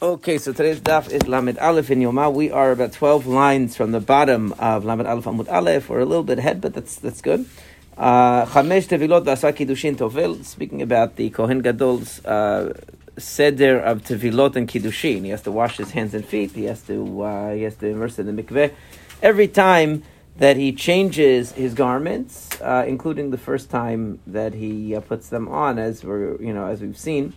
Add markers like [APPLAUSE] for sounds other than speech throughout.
Okay, so today's daf is Lamed Aleph in Yoma. We are about 12 lines from the bottom of Lamed Aleph Amud Aleph. We're a little bit ahead, but that's that's good. Uh, Chamesh Tevilot V'asa Kiddushin Tovel, speaking about the Kohen Gadol's uh, seder of Tevilot and Kiddushin. He has to wash his hands and feet. He has to uh, he has to immerse in the mikveh. Every time that he changes his garments, uh, including the first time that he uh, puts them on, as we're you know as we've seen.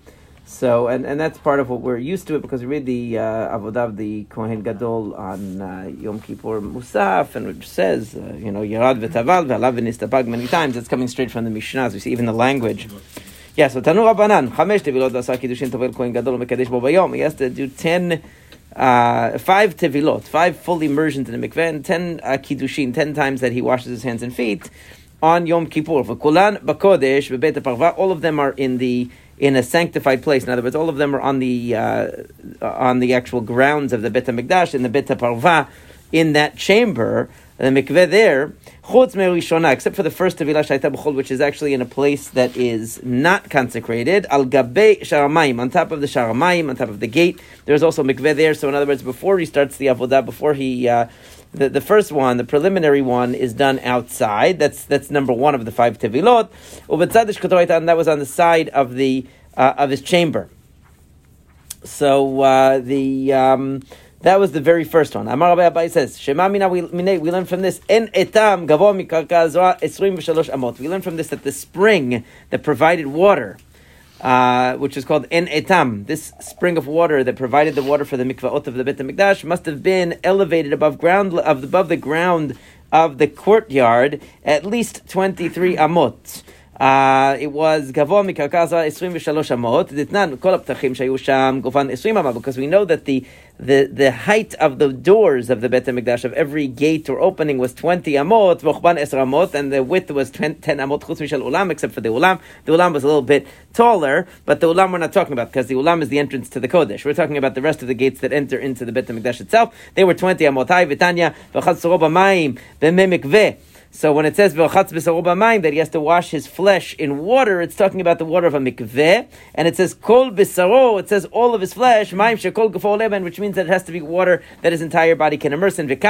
So, and, and that's part of what we're used to it because we read the uh, Avodah the Kohen Gadol on uh, Yom Kippur Musaf, and it says, uh, you know, Yerad v'taval v'alav v'nistabag many times. It's coming straight from the Mishnah. As we see even the language. Yeah, so Tanu Rabbanan, Chamesh Tevilot V'asa Kiddushin Tovel Kohen Gadol Mekadesh Bo Bayom. He has to do ten, uh, five Tevilot, five full immersions in the mikveh, and ten uh, Kiddushin, ten times that he washes his hands and feet on Yom Kippur. V'kulan Bakodesh V'beit Parva. All of them are in the in a sanctified place. In other words, all of them are on the uh, on the actual grounds of the Bet Hamikdash in the Bet Parva, in that chamber, the mikveh there. Except for the first tevilah shaita b'chol, which is actually in a place that is not consecrated. Al gabe sharamayim, on top of the sharamayim, on top of the gate. There's also mikveh there. So in other words, before he starts the avodah, before he uh, the, the first one, the preliminary one, is done outside. That's that's number one of the five tevilot. And that was on the side of the uh, of his chamber. So uh, the um, that was the very first one. Amar Rabbi Abaye says, Shema mina we, we learn from this, en etam gavo mikarka esrim amot. We learn from this that the spring that provided water, uh, which is called en etam, this spring of water that provided the water for the mikvaot of the Bet Mikdash, must have been elevated above ground, above the ground of the courtyard at least 23 amot. Uh, it was גבוה מקרקע 23 אמות, דתנן כל הפתחים שהיו שם גופן 20 אמה, because we know that the, the, the height of the doors of the Bet HaMikdash, of every gate or opening was 20 amot, ורוחבן 10 amot, and the width was 10, 10 amot חוץ משל אולם, except for the ulam. The ulam was a little bit taller, but the ulam we're not talking about, because the ulam is the entrance to the Kodesh. We're talking about the rest of the gates that enter into the Bet HaMikdash itself. They were 20 amot high, v'tanya, v'chad soroba mayim, v'memikveh, so when it says that he has to wash his flesh in water, it's talking about the water of a mikveh, and it says kol bisaro, it says all of his flesh, which means that it has to be water that his entire body can immerse in. We've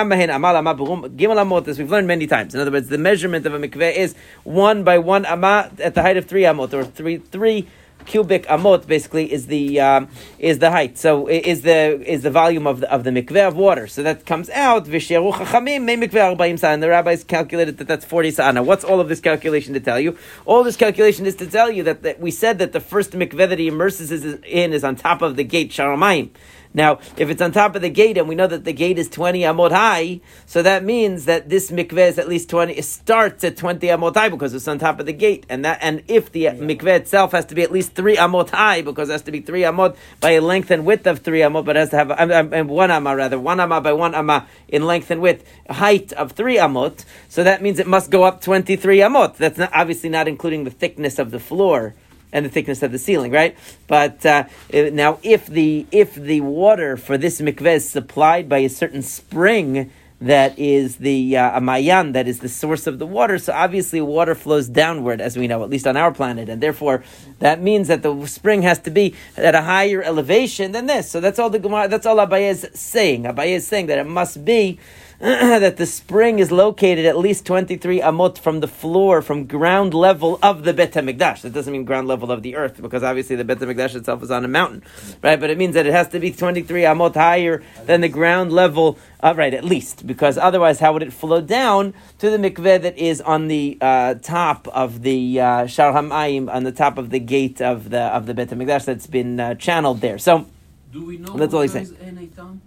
learned many times. In other words, the measurement of a mikveh is one by one amah at the height of three amot, or three three cubic amot basically is the um, is the height. So is the is the volume of the of the mikveh of water. So that comes out v'sheru chachamim me mikveh arba'im sa. And the rabbis calculated that that's forty sa. Now, what's all of this calculation to tell you? All this calculation is to tell you that, that we said that the first mikveh that he immerses in is on top of the gate sharamayim. Now, if it's on top of the gate, and we know that the gate is 20 amot high, so that means that this mikveh is at least 20, it starts at 20 amot high because it's on top of the gate. And that, and if the yeah. mikveh itself has to be at least 3 amot high, because it has to be 3 amot by a length and width of 3 amot, but it has to have, um, um, 1 amah rather, 1 amah by 1 amah in length and width, height of 3 amot, so that means it must go up 23 amot. That's not, obviously not including the thickness of the floor and the thickness of the ceiling, right? But uh, now, if the if the water for this mikveh is supplied by a certain spring that is the uh, amayan, that is the source of the water, so obviously water flows downward, as we know, at least on our planet, and therefore that means that the spring has to be at a higher elevation than this. So that's all the Gemara. That's all Abaye is saying. Abaye is saying that it must be [CLEARS THROAT] that the spring is located at least 23 amot from the floor, from ground level of the Bet HaMikdash. That doesn't mean ground level of the earth, because obviously the Bet HaMikdash itself is on a mountain, right? But it means that it has to be 23 amot higher than the ground level, uh, right, at least, because otherwise how would it flow down to the mikveh that is on the uh, top of the uh, Shar Hamayim, on the top of the gate of the, of the Bet HaMikdash that's been uh, channeled there. So, do we know that's all he's saying.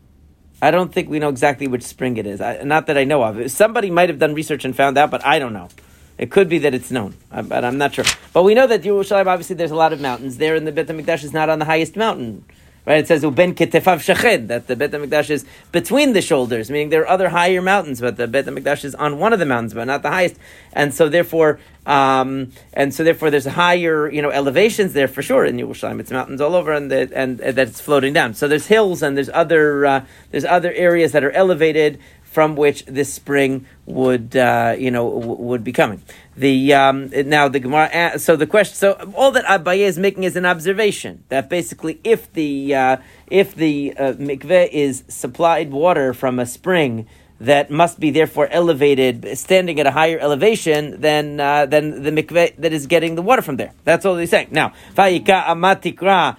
I don't think we know exactly which spring it is. I, not that I know of. Somebody might have done research and found out, but I don't know. It could be that it's known, but I'm not sure. But we know that Yerushalayim, obviously, there's a lot of mountains there, and the Bet HaMikdash is not on the highest mountain. Right? It says uben ketefav shached that the Bet Hamikdash is between the shoulders, meaning there are other higher mountains, but the Bet Hamikdash is on one of the mountains, but not the highest. And so therefore, um, and so therefore, there's higher you know elevations there for sure in Yerushalayim. It's mountains all over, and the, and, and that it's floating down. So there's hills and there's other uh, there's other areas that are elevated from which this spring would uh, you know w- would be coming. The um, now the Gemara. So the question. So all that Abaye is making is an observation that basically, if the uh, if the uh, mikveh is supplied water from a spring that must be therefore elevated, standing at a higher elevation than uh, than the mikveh that is getting the water from there. That's all he's saying. Now, vayika amatikra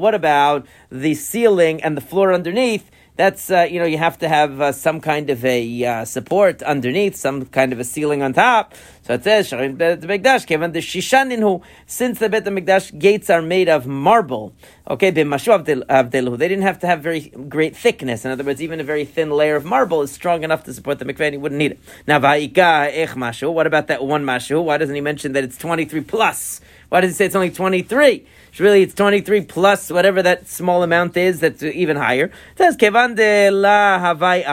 What about the ceiling and the floor underneath? That's uh, you know you have to have uh, some kind of a uh, support underneath, some kind of a ceiling on top. So it says the Mikdash Kevin the Shishaninhu since the Bet Mikdash gates are made of marble. Okay, they didn't have to have very great thickness. In other words, even a very thin layer of marble is strong enough to support the mikveh. And he wouldn't need it. Now mashu. What about that one mashu? Why doesn't he mention that it's twenty three plus? Why does he say it's only twenty three? Really it's 23 plus whatever that small amount is that's even higher. It says, Kevan de la havai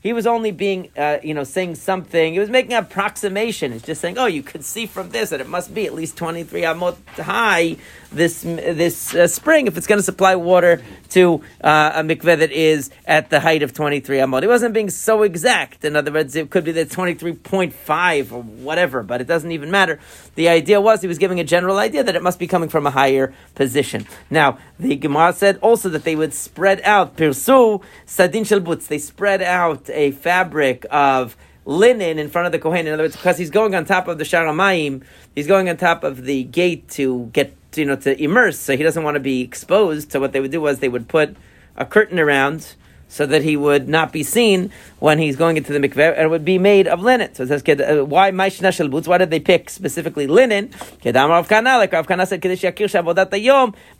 he was only being, uh, you know, saying something. He was making an approximation. He's just saying, oh, you could see from this that it must be at least 23 amot high this this uh, spring if it's going to supply water to uh, a mikveh that is at the height of 23 amot. He wasn't being so exact. In other words, it could be that 23.5 or whatever, but it doesn't even matter. The idea was he was giving a general idea that it must be coming from a higher position. Now, the Gemara said also that they would spread out, pirsu, sadin shel they spread out a fabric of linen in front of the Kohen. In other words, because he's going on top of the Sharamayim, he's going on top of the gate to get, you know, to immerse. So he doesn't want to be exposed. So what they would do was they would put a curtain around so that he would not be seen when he's going into the mikveh, and it would be made of linen. So it says, uh, why maishna boots? Why did they pick specifically linen? Kahana,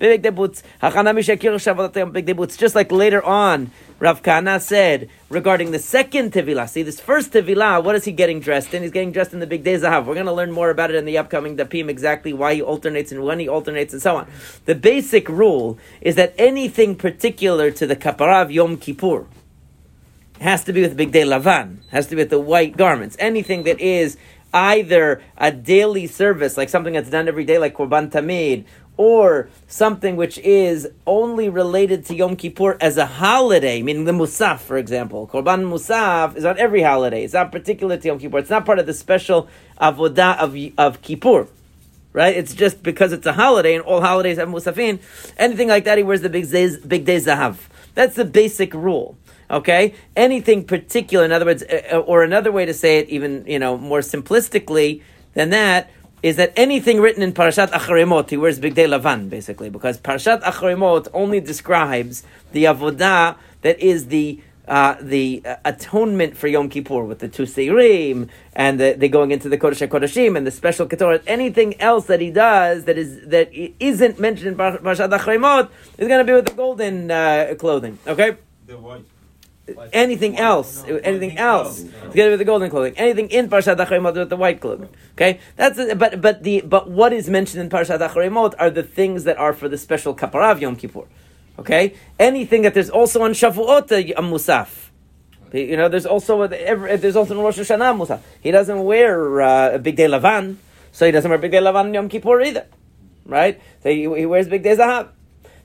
bebek boots. Bebek boots. Just like later on, Rav Kahana said regarding the second Tevilah. See, this first Tevilah, what is he getting dressed in? He's getting dressed in the big days Zahav. We're going to learn more about it in the upcoming Dapim, exactly why he alternates and when he alternates and so on. The basic rule is that anything particular to the Kaparav Yom Kippur has to be with Bigdei Lavan, has to be with the white garments. Anything that is either a daily service, like something that's done every day, like Korban Tamid, or something which is only related to Yom Kippur as a holiday, meaning the Musaf, for example. Korban Musaf is on every holiday. It's not particular to Yom Kippur. It's not part of the special avodah of, of Kippur. Right? It's just because it's a holiday and all holidays have Musafin. Anything like that, he wears the big days, big days Zahav. That's the basic rule. Okay? Anything particular, in other words, uh, uh, or another way to say it, even, you know, more simplistically than that, is that anything written in Parashat Acharei Mot, he wears Bigdei Lavan, basically, because Parashat Acharei Mot only describes the avodah that is the uh, the uh, atonement for Yom Kippur with the two seirim and the, the going into the Kodesh Kodashim and the special Ketorah. Anything else that he does that is that isn't mentioned in Parashat Acharei Mot is going to be with the golden uh, clothing. Okay. The white anything else, anything else, together with the golden clothing, anything in Parshat Acharei Mot with the white clothing. Okay, that's a, but but the but what is mentioned in Parshat Acharei Mot are the things that are for the special kaparav Yom Kippur. Okay, anything that there's also on Shavuot a musaf. You know, there's also a, every, there's also in Rosh Hashanah musaf. He doesn't wear uh, a bigdei lavan, so he doesn't wear bigdei lavan Yom Kippur either, right? So he, he wears bigdei zahav.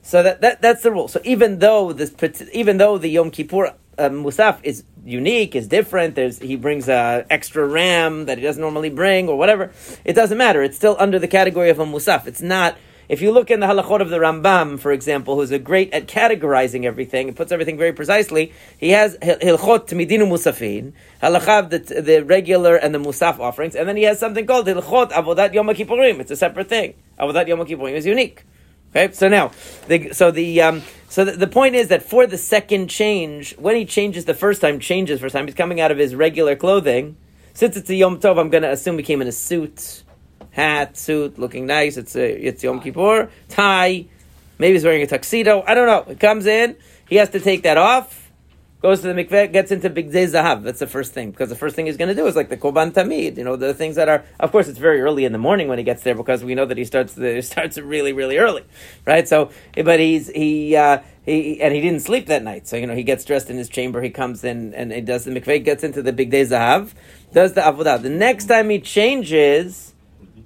So that, that that's the rule. So even though this even though the Yom Kippur uh, Musaf is unique, is different. There's he brings a extra ram that he doesn't normally bring, or whatever. It doesn't matter. It's still under the category of a Musaf. It's not. If you look in the halachot of the Rambam, for example, who's a great at categorizing everything and puts everything very precisely, he has hilchot midinu musafin, halachav the, the regular and the musaf offerings, and then he has something called hilchot avodat yom kippurim. It's a separate thing. Avodat yom kippurim is unique. Okay, so now, the, so the um, so the, the, point is that for the second change, when he changes the first time, changes first time, he's coming out of his regular clothing. Since it's a Yom Tov, I'm going to assume he came in a suit, hat, suit, looking nice. It's a it's Yom Kippur tie. Maybe he's wearing a tuxedo. I don't know. He comes in, he has to take that off goes to the mikveh, gets into bigdei zahav. That's the first thing because the first thing he's going to do is like the korban tamid. You know, the things that are. Of course, it's very early in the morning when he gets there because we know that he starts the, [LAUGHS] he starts really really early, right? So, but he's he. Uh, he and he didn't sleep that night, so you know he gets dressed in his chamber. He comes in and he does the mikveh, gets into the bigdei zahav, does the avodah. The next time he changes,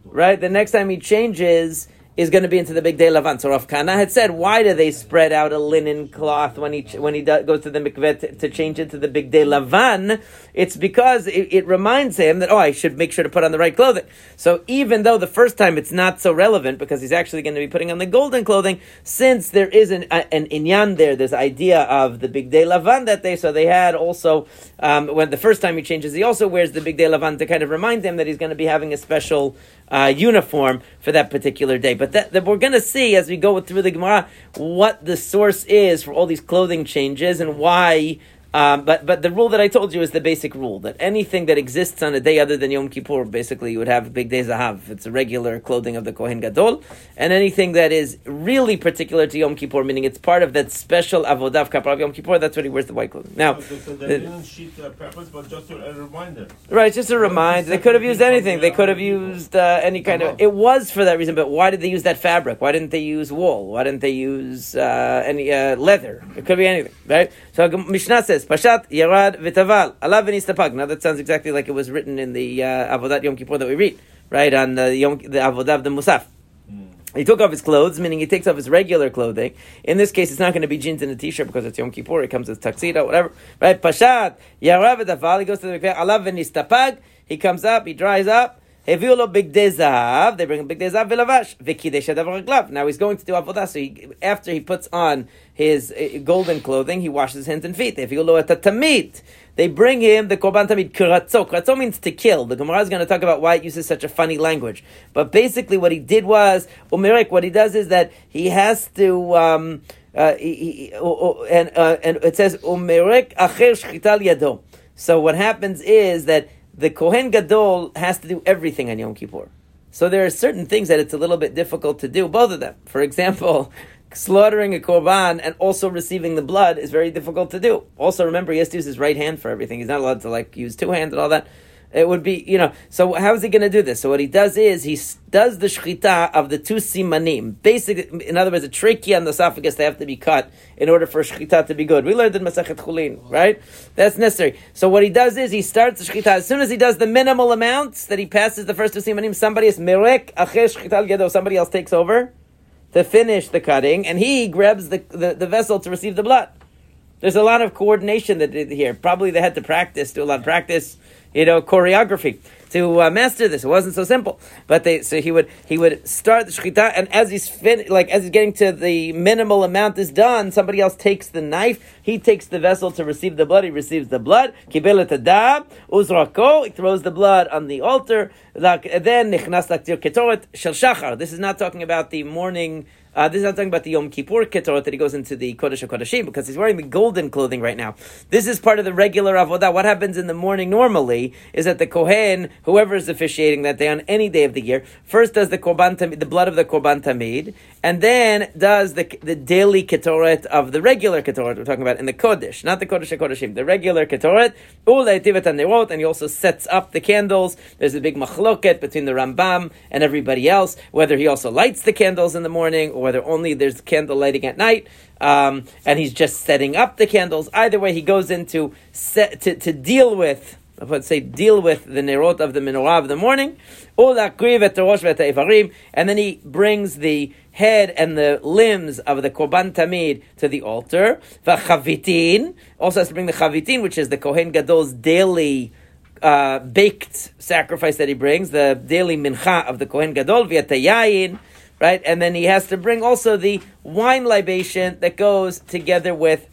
right? The next time he changes is going to be into the bigdei Lavan. So Rav Kahana had said, why do they spread out a linen cloth when he when he goes to the mikveh to, to, change into the bigdei Lavan? It's because it, it, reminds him that oh, I should make sure to put on the right clothing. So even though the first time it's not so relevant because he's actually going to be putting on the golden clothing, since there is an, an inyan there, there's idea of the bigdei Lavan that day. So they had also um, when the first time he changes, he also wears the bigdei Lavan to kind of remind him that he's going to be having a special uh, uniform for that particular day. But that, that we're going to see as we go through the Gemara what the source is for all these clothing changes and why um, but but the rule that I told you is the basic rule that anything that exists on a day other than Yom Kippur, basically you would have big days zahav. It's a regular clothing of the Kohen Gadol, and anything that is really particular to Yom Kippur, meaning it's part of that special avodav kapar of Yom Kippur, that's when he wears the white clothing. Now, so, so they didn't sheet uh, purpose, but just a, reminder. Right, just a reminder. They could have used anything. They could have used uh, any kind of. It was for that reason, but why did they use that fabric? Why didn't they use wool? Why didn't they use uh, any uh, leather? It could be anything, right? So Mishnah says, Pashat Yarad Vitaval Alav V'nistapag. Now that sounds exactly like it was written in the uh, Avodat Yom Kippur that we read, right on the Yom, the Avodah of the Musaf. Hmm. He took off his clothes, meaning he takes off his regular clothing. In this case, it's not going to be jeans and a t-shirt because it's Yom Kippur. It comes with tuxedo, whatever. Right? Pashat, Yarav. He goes to the mikveh. Alav V'nistapag. He comes up. He dries up. Heviu lo big They bring a big dezav vilavash. V'kidesh adav Now he's going to do avodah. So he, after he puts on his uh, golden clothing, he washes his hands and feet. Heviu lo tamit. They bring him the korban tamid kuratzo. Kuratzo means to kill. The Gemara is going to talk about why it uses such a funny language. But basically, what he did was umirik. What he does is that he has to. Um, uh, he, he, and uh, and it says umirik acher shchital yado. So what happens is that the Kohen Gadol has to do everything on Yom Kippur. So there are certain things that it's a little bit difficult to do, both of them. For example, [LAUGHS] slaughtering a korban and also receiving the blood is very difficult to do. Also, remember, he has to use his right hand for everything. He's not allowed to like use two hands and all that. It would be, you know, so how is he going to do this? So what he does is he does the shchita of the two simanim. Basically, in other words, a trachea and the esophagus, they have to be cut in order for shchita to be good. We learned in Masachet Chulin, right? That's necessary. So what he does is he starts the shchita. As soon as he does the minimal amounts that he passes the first two simanim, somebody is merek achesh shchita gedo, somebody else takes over to finish the cutting, and he grabs the, the, the vessel to receive the blood. There's a lot of coordination that did here. Probably they had to practice, do a lot of practice you know, choreography to uh, master this. It wasn't so simple, but they so he would he would start the shechita, and as he's fin- like as he's getting to the minimal amount is done, somebody else takes the knife. He takes the vessel to receive the blood. He receives the blood. Kibel dab uzrako. He throws the blood on the altar. Then nichnas laktir ketoret shel shachar. This is not talking about the morning uh, this is not talking about the Yom Kippur Ketorah that he goes into the Kodesh HaKodeshim because he's wearing the golden clothing right now. This is part of the regular Avodah. What happens in the morning normally is that the Kohen, whoever is officiating that day on any day of the year, first does the Korban Tamid, the blood of the Korban Tamid, and then does the, the daily Ketoret of the regular Ketoret we're talking about in the Kodesh, not the Kodesh HaKodeshim, the regular Ketoret, and he also sets up the candles. There's a big machloket between the Rambam and everybody else, whether he also lights the candles in the morning or whether only there's candle lighting at night, um, and he's just setting up the candles. Either way, he goes into set, to, to deal with, let's say, deal with the nerot of the menorah of the morning, and then he brings the head and the limbs of the korban tamid to the altar. Chavitin also has to bring the chavitin, which is the kohen gadol's daily. Uh, baked sacrifice that he brings, the daily mincha of the Kohen Gadol, via tayayin, right? And then he has to bring also the wine libation that goes together with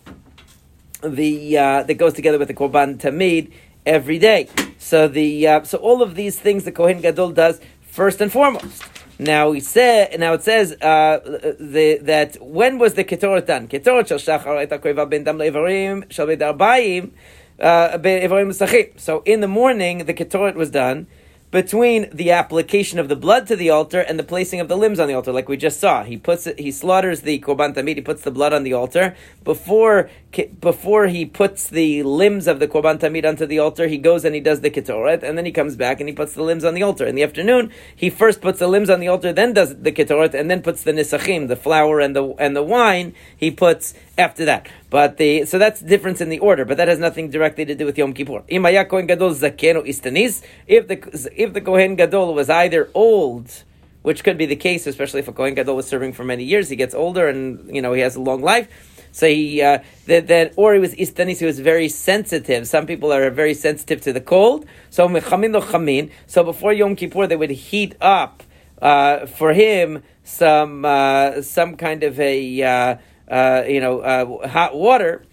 the uh, that goes together with the korban tamid every day. So the uh, so all of these things the kohen gadol does first and foremost. Now he said. Now it says uh, the, that when was the ketoret done? Ketoret shel shachar et ben dam levarim shel bedarbayim uh, So in the morning the ketoret was done between the application of the blood to the altar and the placing of the limbs on the altar, like we just saw. He puts it, he slaughters the korban tamid, he puts the blood on the altar before before he puts the limbs of the korban tamid onto the altar. He goes and he does the ketoret, and then he comes back and he puts the limbs on the altar. In the afternoon, he first puts the limbs on the altar, then does the ketoret, and then puts the nisachim, the flour and the and the wine. He puts after that. But the so that's difference in the order, but that has nothing directly to do with Yom Kippur. If the if the Kohen Gadol was either old which could be the case, especially if a Kohen Gadol was serving for many years. He gets older and, you know, he has a long life. So he, uh, that, that, or he was istanis, he was very sensitive. Some people are very sensitive to the cold. So mechamin lo chamin. So before Yom Kippur, they would heat up, uh, for him some, uh, some kind of a, uh, you know, uh, hot water.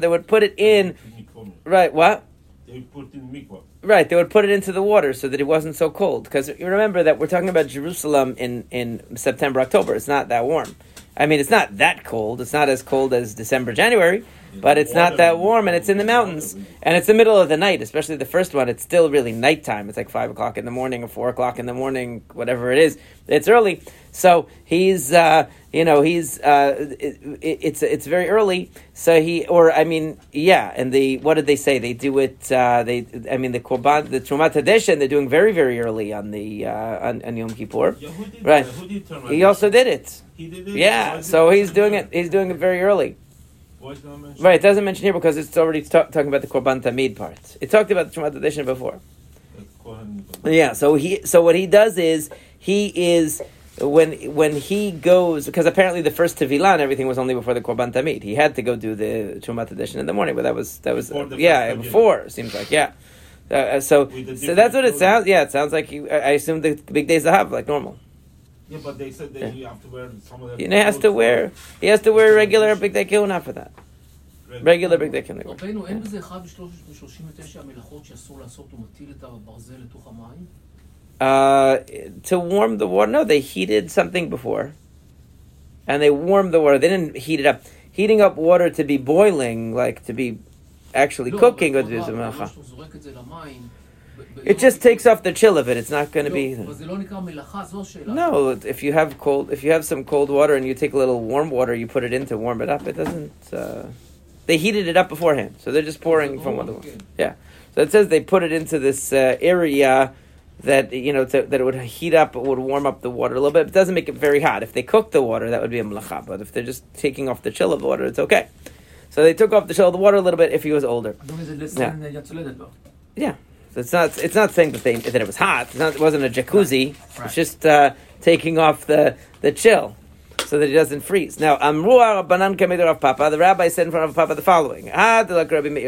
They would put it in, right, what? They put in mikvah. Right, they would put it into the water so that it wasn't so cold. Because you remember that we're talking about Jerusalem in, in September, October. It's not that warm. I mean, it's not that cold. It's not as cold as December, January, but it's not that warm, and it's in the mountains, and it's the middle of the night. Especially the first one, it's still really nighttime. It's like five o'clock in the morning or four o'clock in the morning, whatever it is. It's early, so he's, uh, you know, he's. Uh, it, it, it's it's very early, so he, or I mean, yeah. And the what did they say? They do it. Uh, they, I mean, the korban, the trumat hadeshin, they're doing very very early on the uh, on, on Yom Kippur. Yeah, Right. Who He also did it. He did it. Yeah, Why so he's doing it. He's doing it very early. Why is it not mentioned? Right, it doesn't mention here because it's already ta- talking about the Korban Tamid part. It talked about the Trumat Hadeshin before. Yeah, so he so what he does is he is when when he goes because apparently the first tevilah and everything was only before the korban tamid. He had to go do the trumat hadeshin in the morning, but that was that was before yeah before seems like yeah. Uh, uh so so that's what it sounds. Yeah, it sounds like you, I assume the big days have like normal. Yeah, but they said that yeah. you have to wear some of the. He has to wear. He has to wear regular bigdei kiuna for that. regular בגדי קנגורי. רבנו, אין בזה אחד משלוש ושלושים המלאכות שאסור לעשות, הוא מטיל את הברזל לתוך המים? Uh, to warm the water. No, they heated something before, and they warmed the water. They didn't heat it up. Heating up water to be boiling, like to be actually no, cooking, it just takes off the chill of it. It's not going to be. No, if you have cold, if you have some cold water and you take a little warm water, you put it in to warm it up. It doesn't. Uh, they heated it up beforehand, so they're just pouring from one one. Yeah. So it says they put it into this uh, area that you know to, that it would heat up, it would warm up the water a little bit. It doesn't make it very hot. If they cook the water, that would be a melacha. But if they're just taking off the chill of the water, it's okay. So they took off the chill of the water a little bit if he was older. Yeah. yeah. So it's not it's not saying that they that it was hot. Not, it wasn't a jacuzzi. Right. Right. It's just uh, taking off the the chill so that it doesn't freeze. Now, Amru Rabbanan Kameder of Papa, the rabbi said in front of Papa the following.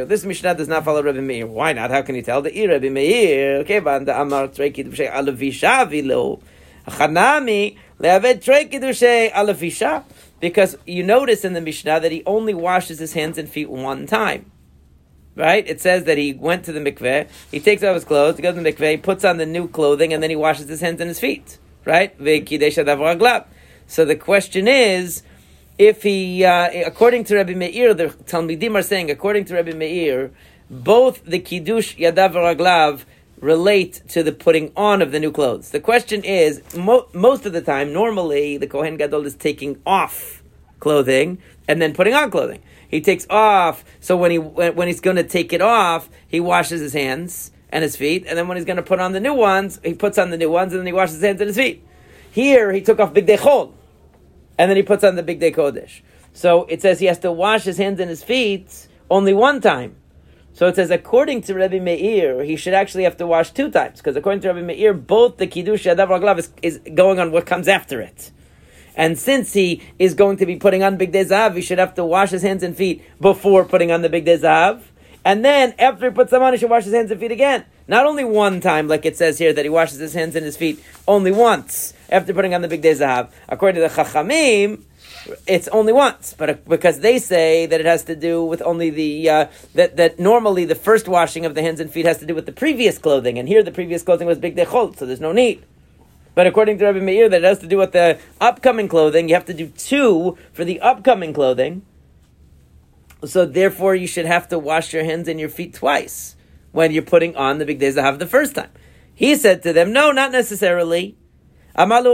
This Mishnah does not follow Rabbi Meir. Why not? How can you tell? The Rabbi Meir. But the Amar Trei Kiddushay Alavisha Vilo. Chanami le'aved Trei Kiddushay Alavisha. Because you notice in the Mishnah that he only washes his hands and feet one time right? It says that he went to the mikveh, he takes off his clothes, he goes to the mikveh, he puts on the new clothing, and then he washes his hands and his feet, right? So the question is, if he, uh, according to Rabbi Meir, the Talmidim are saying, according to Rabbi Meir, both the kiddush yadav raglav relate to the putting on of the new clothes. The question is, mo- most of the time, normally the Kohen Gadol is taking off clothing and then putting on clothing. He takes off, so when he when he's going to take it off, he washes his hands and his feet, and then when he's going to put on the new ones, he puts on the new ones, and then he washes his hands and his feet. Here, he took off bigdei chol, and then he puts on the bigdei kodesh. So it says he has to wash his hands and his feet only one time. So it says, according to Rabbi Meir, he should actually have to wash two times, because according to Rabbi Meir, both the kiddush yadav raglav is, is going on what comes after it. And since he is going to be putting on Bigdei Zahav, he should have to wash his hands and feet before putting on the Bigdei Zahav. And then after he puts them on, he should wash his hands and feet again. Not only one time, like it says here, that he washes his hands and his feet only once after putting on the Bigdei Zahav. According to the Chachamim, it's only once, but because they say that it has to do with only the uh, that that normally the first washing of the hands and feet has to do with the previous clothing, and here the previous clothing was big dechol, so there's no need. But according to Rabbi Meir, that it has to do with the upcoming clothing. You have to do two for the upcoming clothing. So therefore, you should have to wash your hands and your feet twice when you're putting on the big days have the first time. He said to them, no, not necessarily. Everybody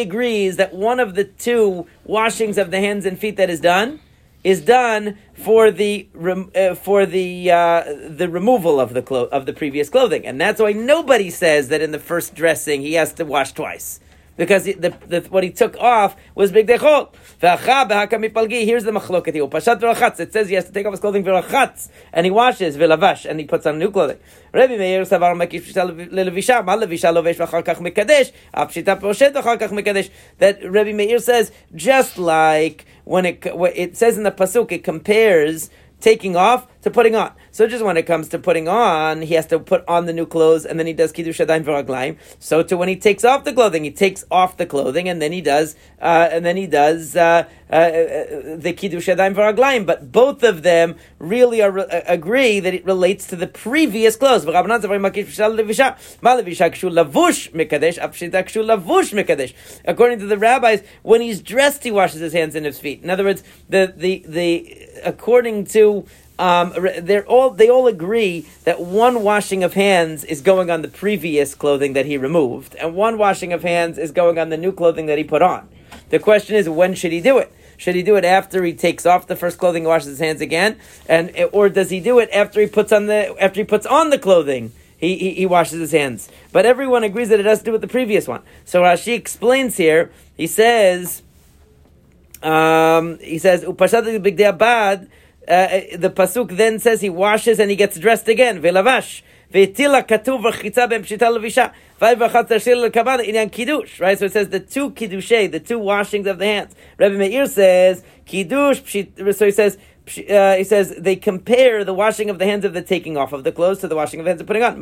agrees that one of the two washings of the hands and feet that is done is done for the uh, for the uh, the removal of the clo- of the previous clothing, and that's why nobody says that in the first dressing he has to wash twice. Because the, the, what he took off was big dechol. Here's the machloket. It says he has to take off his clothing and he washes v'lavash, and he puts on new clothing. Rabbi Meir savar levisha lovesh mekadesh, apshita poshet mekadesh. That Rabbi Meir says, just like when it, it says in the pasuk, it compares taking off to putting on. So just when it comes to putting on, he has to put on the new clothes, and then he does kiddush adayim v'raglaim. So to when he takes off the clothing, he takes off the clothing, and then he does, uh, and then he does uh, uh, uh the kiddush adayim v'raglaim. But both of them really are, uh, agree that it relates to the previous clothes. According to the rabbis, when he's dressed, he washes his hands and his feet. In other words, the the the according to um, they're all they all agree that one washing of hands is going on the previous clothing that he removed, and one washing of hands is going on the new clothing that he put on. The question is, when should he do it? Should he do it after he takes off the first clothing and washes his hands again, and or does he do it after he puts on the after he puts on the clothing? He, he, he washes his hands. But everyone agrees that it has to do with the previous one. So Rashi explains here. He says, um, he says. uh, the pasuk then says he washes and he gets dressed again. Velavash. והטילה כתוב רחיצה בין פשיטה לבישה. ויברחת תשאיר לכוונה עניין קידוש. Right? So it says the two kiddushay, the two washings of the hands. Rabbi Meir says, kiddush, so he says, uh, he says they compare the washing of the hands of the taking off of the clothes to the washing of the hands of putting on.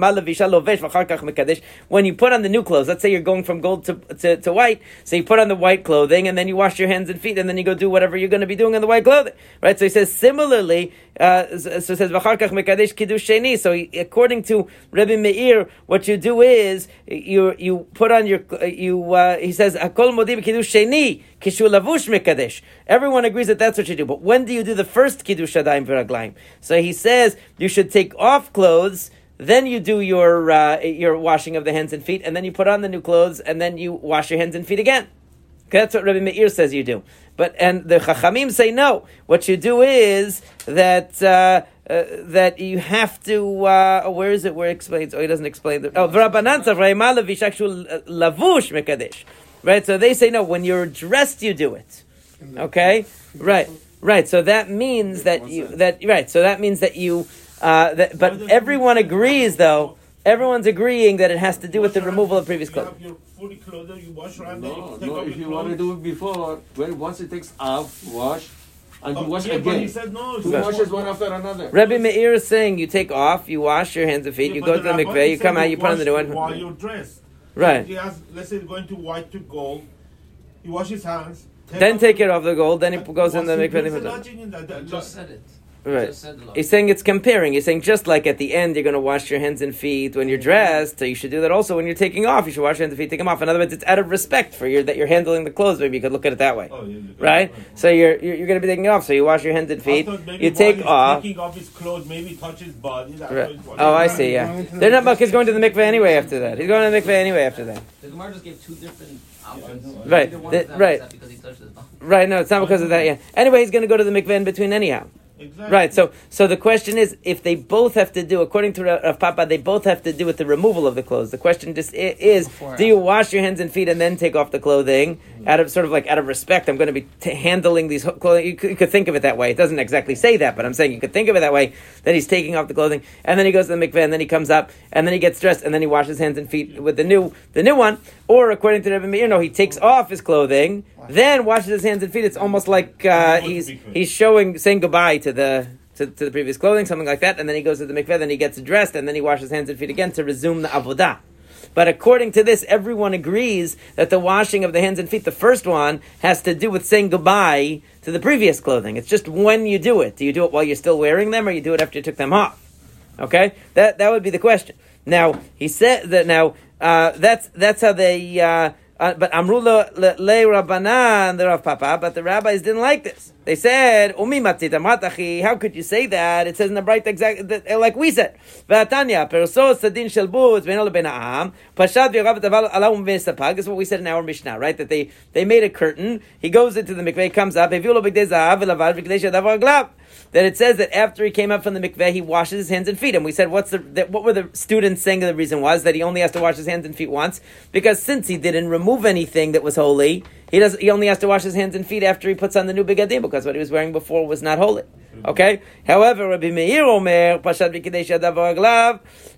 When you put on the new clothes, let's say you're going from gold to, to, to, white, so you put on the white clothing and then you wash your hands and feet and then you go do whatever you're going to be doing in the white clothing. Right? So he says similarly, uh, so it says mekadesh kiddush sheni. So according to Rabbi Meir, what you do is you you put on your you. Uh, he says akol modim kiddush sheni kishu lavush mekadesh. Everyone agrees that that's what you do. But when do you do the first kiddush adayim v'raglaim? So he says you should take off clothes. Then you do your uh, your washing of the hands and feet, and then you put on the new clothes, and then you wash your hands and feet again. Okay, that's what Rabbi Meir says you do. But and the Chachamim say no. What you do is that uh, uh, that you have to. Uh, where is it? Where it explains? Oh, he doesn't explain. The, oh, lavush mekadesh. Right. So they say no. When you're dressed, you do it. Okay. Right. Right. So that means that you that right. So that means that you. Uh, that, but everyone agrees, though. Everyone's agreeing that it has to do with the removal of previous clothes fully clothed, you wash around no, no, if you want to do it before, when once it takes off, wash, and you oh, wash yeah, again. he said no. Two washes one after another. Rabbi Meir is saying you take off, you wash your hands and feet, Yeah, you but go to the Rabbi mikveh, you come out, you put on the new one. While you're dressed. Right. He has, let's say, going to white to gold. He washes his hands. Then take it off the gold, then it goes in the mikveh. and he difference puts it on. logic in that? I just said it. Right. Just said the law. He's saying it's comparing. He's saying just like at the end you're going to wash your hands and feet when you're dressed, so you should do that also when you're taking off. You should wash your hands and feet, take them off. In other words, it's out of respect for you that you're handling the clothes. Maybe you could look at it that way, Oh, yeah, you can- right? So you're you're, you're going to be taking it off. So you wash your hands and feet. maybe You take off. Taking off his clothes, maybe touch his body. Right. Oh, I see. Yeah, Going to the they're not mikveh. He's going to the mikveh anyway after that. He's going to the mikveh anyway after that. The Gemara just gave two different options. Right. The- right. is that because he touched his body. Right? No, it's not because of that. Yeah. Anyway, he's going to go to the mikveh in between anyhow. Exactly. Right. So, so the question is, if they both have to do, according to Rav Papa, they both have to do with the removal of the clothes. The question just i- is, do you wash your hands and feet and then take off the clothing out of sort of like out of respect? I'm going to be t- handling these clothing. You could, you could think of it that way. It doesn't exactly say that, but I'm saying you could think of it that way. That he's taking off the clothing and then he goes to the mikveh and then he comes up and then he gets dressed and then he washes hands and feet with the new the new one. Or according to Rabbi Meir, no, he takes off his clothing, then washes his hands and feet. It's almost like uh, he's he's showing saying goodbye to the to, to the previous clothing, something like that, and then he goes to the mikveh, then he gets dressed, and then he washes hands and feet again to resume the avodah. But according to this, everyone agrees that the washing of the hands and feet, the first one, has to do with saying goodbye to the previous clothing. It's just when you do it. Do you do it while you're still wearing them, or you do it after you took them off? Okay, that that would be the question. Now he said that. Now uh, that's that's how they. Uh, uh, but Amru le le- Rabbanan, the Rav Papa, but the rabbis didn't like this. They said, "Umi matachi." How could you say that? It says in the bright exact that- like we said. V'atanya perso sadin shel buz ben ben ha'am pashad taval alawum v'esapag. This is what we said in our Mishnah, right? That they they made a curtain. He goes into the mikveh, comes up. Eviu lo b'gdei zahav v'lavad v'gdei shadavar glav. That it says that after he came up from the mikveh, he washes his hands and feet. And we said, what's the that, what were the students saying? The reason was that he only has to wash his hands and feet once because since he didn't remove anything that was holy, he does. He only has to wash his hands and feet after he puts on the new begadim because what he was wearing before was not holy. Okay. However, Rabbi Meir Omer.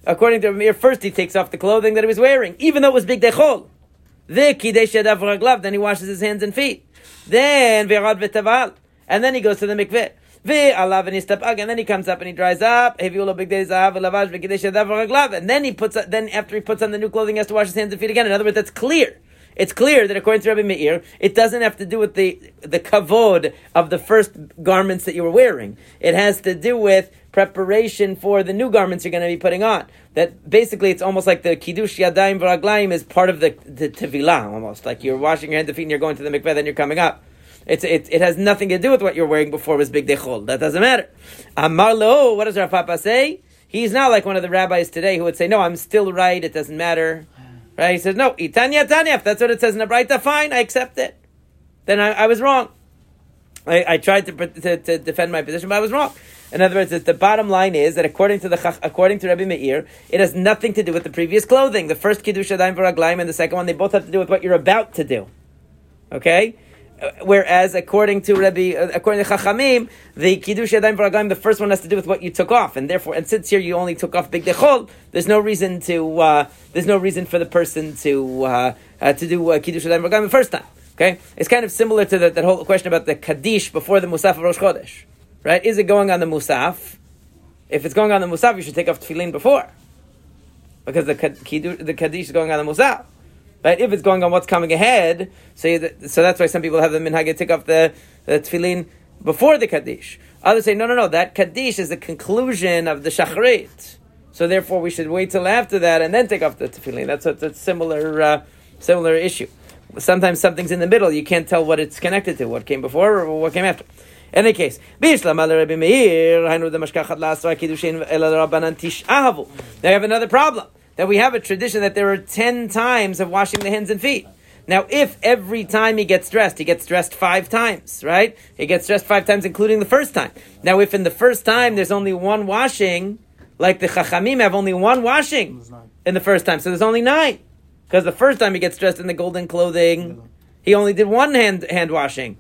According to Rabbi Meir, first he takes off the clothing that he was wearing, even though it was big dechol. Then he washes his hands and feet. Then. And then he goes to the mikveh. And then he comes up and he dries up. And then he puts, then after he puts on the new clothing, he has to wash his hands and feet again. In other words, that's clear. It's clear that according to Rabbi Meir, it doesn't have to do with the the kavod of the first garments that you were wearing. It has to do with preparation for the new garments you're going to be putting on. That basically, it's almost like the kiddush yadayim v'raglayim is part of the the tevilah, almost like you're washing your hands and feet and you're going to the mikveh, then you're coming up. It's, it, it has nothing to do with what you're wearing before was big dechol. That doesn't matter. Amar lo, what does Rav Papa say? He's not like one of the rabbis today who would say, no, I'm still right, it doesn't matter. Right? He says, no, itanya tanya, if that's what it says in the Braita, fine, I accept it. Then I, I was wrong. I, I tried to, to, to defend my position, but I was wrong. In other words, the bottom line is that according to the according to Rabbi Meir, it has nothing to do with the previous clothing. The first kiddush adayim v'raglaim and the second one, they both have to do with what you're about to do. Okay, Whereas according to Rabbi, uh, according to Chachamim, the kiddush yadayim v'raglayim, the first one has to do with what you took off, and therefore, and since here you only took off big dechol, there's no reason to, uh, there's no reason for the person to uh, uh, to do uh, kiddush yadayim v'raglayim the first time. Okay, it's kind of similar to the, that whole question about the kaddish before the musaf of Rosh Chodesh, right? Is it going on the musaf? If it's going on the musaf, you should take off tefillin before, because the kiddush, the kaddish is going on the musaf. If it's going on what's coming ahead, so you, so that's why some people have the minhag to take off the, the tefillin before the kaddish. Others say no, no, no. That kaddish is the conclusion of the shacharit. So therefore, we should wait till after that and then take off the tefillin. That's a, a similar uh, similar issue. Sometimes something's in the middle. You can't tell what it's connected to, what came before or what came after. In any case, Now you have another problem that we have a tradition that there are 10 times of washing the hands and feet. Now, if every time he gets dressed, he gets dressed five times, right? He gets dressed five times, including the first time. Now, if in the first time there's only one washing, like the Chachamim have only one washing in the first time, so there's only nine. Because the first time he gets dressed in the golden clothing, he only did one hand, hand washing,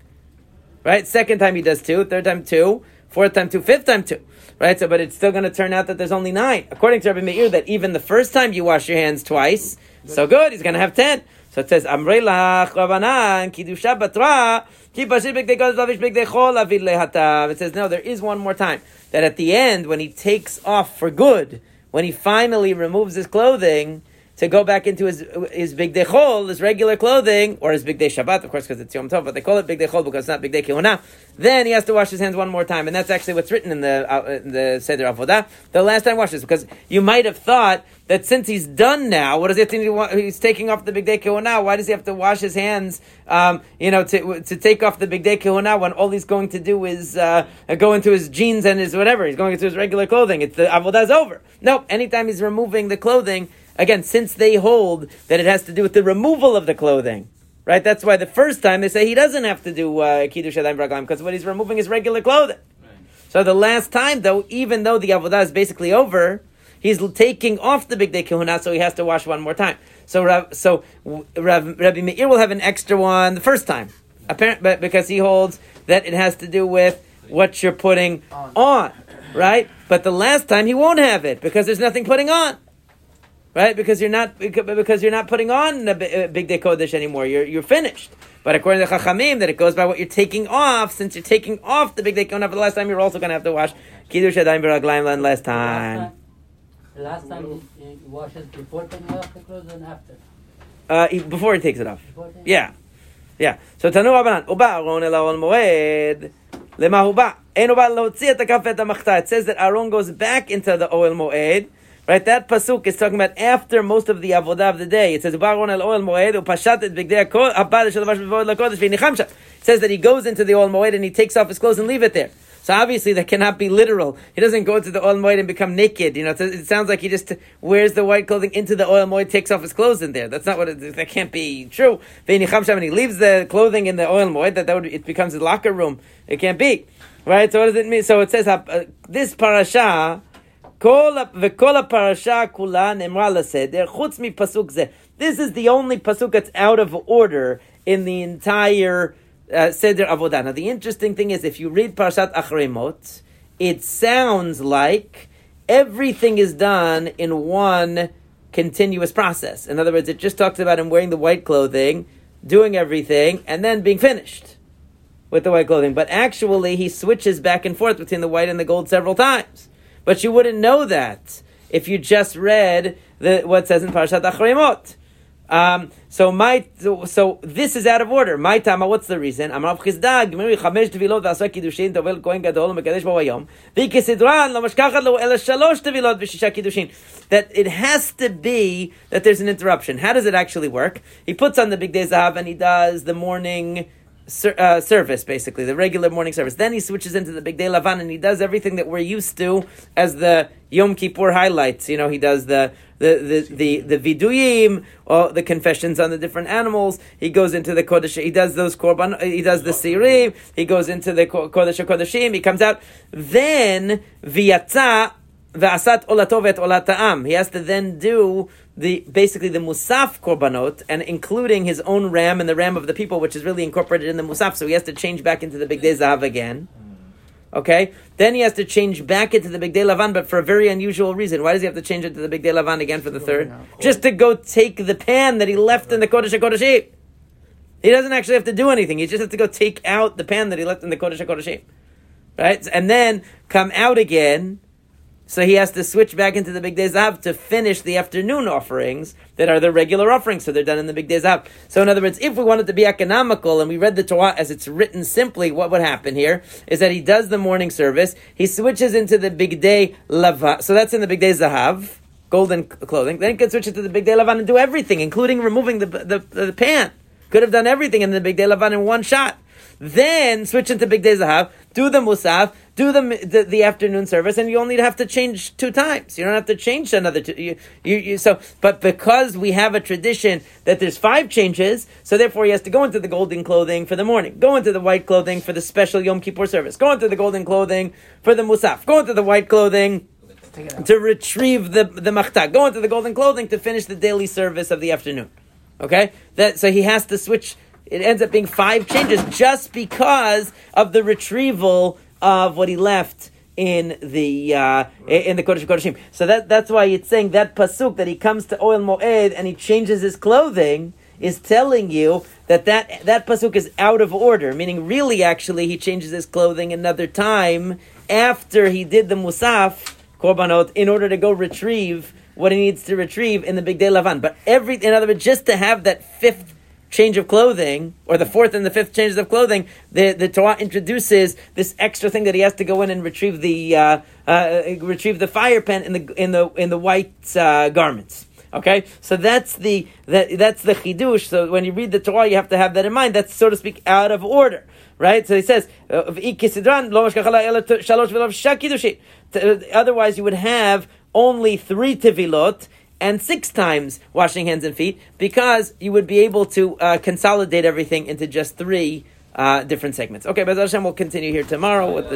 right? Second time he does two, third time two, fourth time two, fifth time two right? So, but it's still going to turn out that there's only nine, according to Rabbi Meir. That even the first time you wash your hands twice, so good, he's going to have ten. So it says, Amrelach Rabanan Kidusha Batra It says, no, there is one more time. That at the end, when he takes off for good, when he finally removes his clothing, to go back into his his bigdei chol, his regular clothing, or his bigdei Shabbat, of course, because it's Yom Tov, but they call it bigdei chol because it's not bigdei kihuna. Then he has to wash his hands one more time, and that's actually what's written in the uh, in the Seder Avodah. The last time washes because you might have thought that since he's done now, what does he have to? He's taking off the bigdei kihuna. Why does he have to wash his hands? Um, you know, to to take off the bigdei kihuna when all he's going to do is uh, go into his jeans and his whatever. He's going into his regular clothing. It's the Avodah's over. No, anytime he's removing the clothing Again, since they hold that it has to do with the removal of the clothing. Right? That's why the first time they say he doesn't have to do uh, Kiddush Adayim Raglam because what he's removing is regular clothing. Right. So the last time, though, even though the Avodah is basically over, he's taking off the bigdei kahuna, so he has to wash one more time. So Rav, so Rav, Rabbi Meir will have an extra one the first time, apparently because he holds that it has to do with what you're putting on. on, right? But the last time he won't have it because there's nothing putting on right? Because you're not because you're not putting on the uh, bigdei kodesh anymore. You're you're finished. But according to Chachamim, that it goes by what you're taking off. Since you're taking off the bigdei kodesh for the last time, you're also going to have to wash kiddush adayim beraglaim last time. The last time he, washes before taking off the clothes and after. Uh, he, before he takes it off. Yeah, yeah. So tanu abanan uba aron elahon moed lemahuba. It says that Aaron goes back into the Ohel Moed Right, that pasuk is talking about after most of the avodah of the day. It says, "Baron el ohel moed upashat et It says that he goes into the ohel moed and he takes off his clothes and leave it there. So obviously that cannot be literal. He doesn't go to the ohel moed and become naked. You know, it, sounds like he just wears the white clothing into the ohel moed, takes off his clothes in there. That's not what it, that can't be true. And he leaves the clothing in the ohel moed, that, that would, it becomes a locker room. It can't be. Right? So what does it mean? So it says, uh, this parasha, וכל הפרשה כולה נאמרה לסדר, חוץ מפסוק זה. This is the only pasuk that's out of order in the entire uh, Seder Avodah. Now, the interesting thing is, if you read Parashat Acharei Mot, it sounds like everything is done in one continuous process. In other words, it just talks about him wearing the white clothing, doing everything, and then being finished with the white clothing. But actually, he switches back and forth between the white and the gold several times. But you wouldn't know that if you just read the, what says in Parashat Acharei Mot. Um, so my so, so, this is out of order. My tama, what's the reason? That it has to be that there's an interruption. How does it actually work? He puts on the big day zahav and he does the morning uh, service, basically, the regular morning service. Then he switches into the Bigdei Lavan and he does everything that we're used to as the Yom Kippur highlights. You know, he does the the the the, the viduyim, or the confessions on the different animals. He goes into the kodesh. He does those korban. He does the sirim. He goes into the kodesh kodeshim. He comes out. Then v'yatza v'asat olatovet olata'am. He has to then do the basically the musaf korbanot and including his own ram and the ram of the people, which is really incorporated in the musaf. So he has to change back into the bigdei zahav again. Okay, then he has to change back into the bigdei lavan, but for a very unusual reason. Why does he have to change into the bigdei lavan again for the third? Just to go take the pan that he left in the kodesh kodeshim. He doesn't actually have to do anything. He just has to go take out the pan that he left in the kodesh kodeshim, right? And then come out again so he has to switch back into the bigdei zav to finish the afternoon offerings that are the regular offerings. So they're done in the bigdei zav. So in other words, if we wanted to be economical and we read the Torah as it's written simply, what would happen here is that he does the morning service, he switches into the bigdei lava. So that's in the bigdei zahav, golden clothing. Then he can switch it to the bigdei lavan and do everything, including removing the, the, the, the pan. Could have done everything in the bigdei lavan in one shot. Then switch into bigdei zahav, do the musaf, do the, the, the afternoon service, and you only have to change two times. You don't have to change another two. You, you, you, so, but because we have a tradition that there's five changes, so therefore he has to go into the golden clothing for the morning, go into the white clothing for the special Yom Kippur service, go into the golden clothing for the musaf, go into the white clothing to retrieve the the machta, go into the golden clothing to finish the daily service of the afternoon. Okay, that so he has to switch. It ends up being five changes just because of the retrieval of what he left in the uh, in the Kodesh Kodeshim. So that that's why it's saying that pasuk that he comes to Ohel Moed and he changes his clothing is telling you that that that pasuk is out of order. Meaning, really, actually, he changes his clothing another time after he did the musaf korbanot in order to go retrieve what he needs to retrieve in the bigdei lavan. But every in other words, just to have that fifth change of clothing, or the fourth and the fifth changes of clothing, the, the Torah introduces this extra thing that he has to go in and retrieve the uh, uh, retrieve the fire pen in the in the in the white uh, garments. Okay, so that's the that, that's the chidush. So when you read the Torah, you have to have that in mind. That's so to speak out of order, right? So he says, uh, otherwise you would have only three tevilot and six times washing hands and feet because you would be able to uh, consolidate everything into just three uh, different segments. Okay, but Hashem will continue here tomorrow with the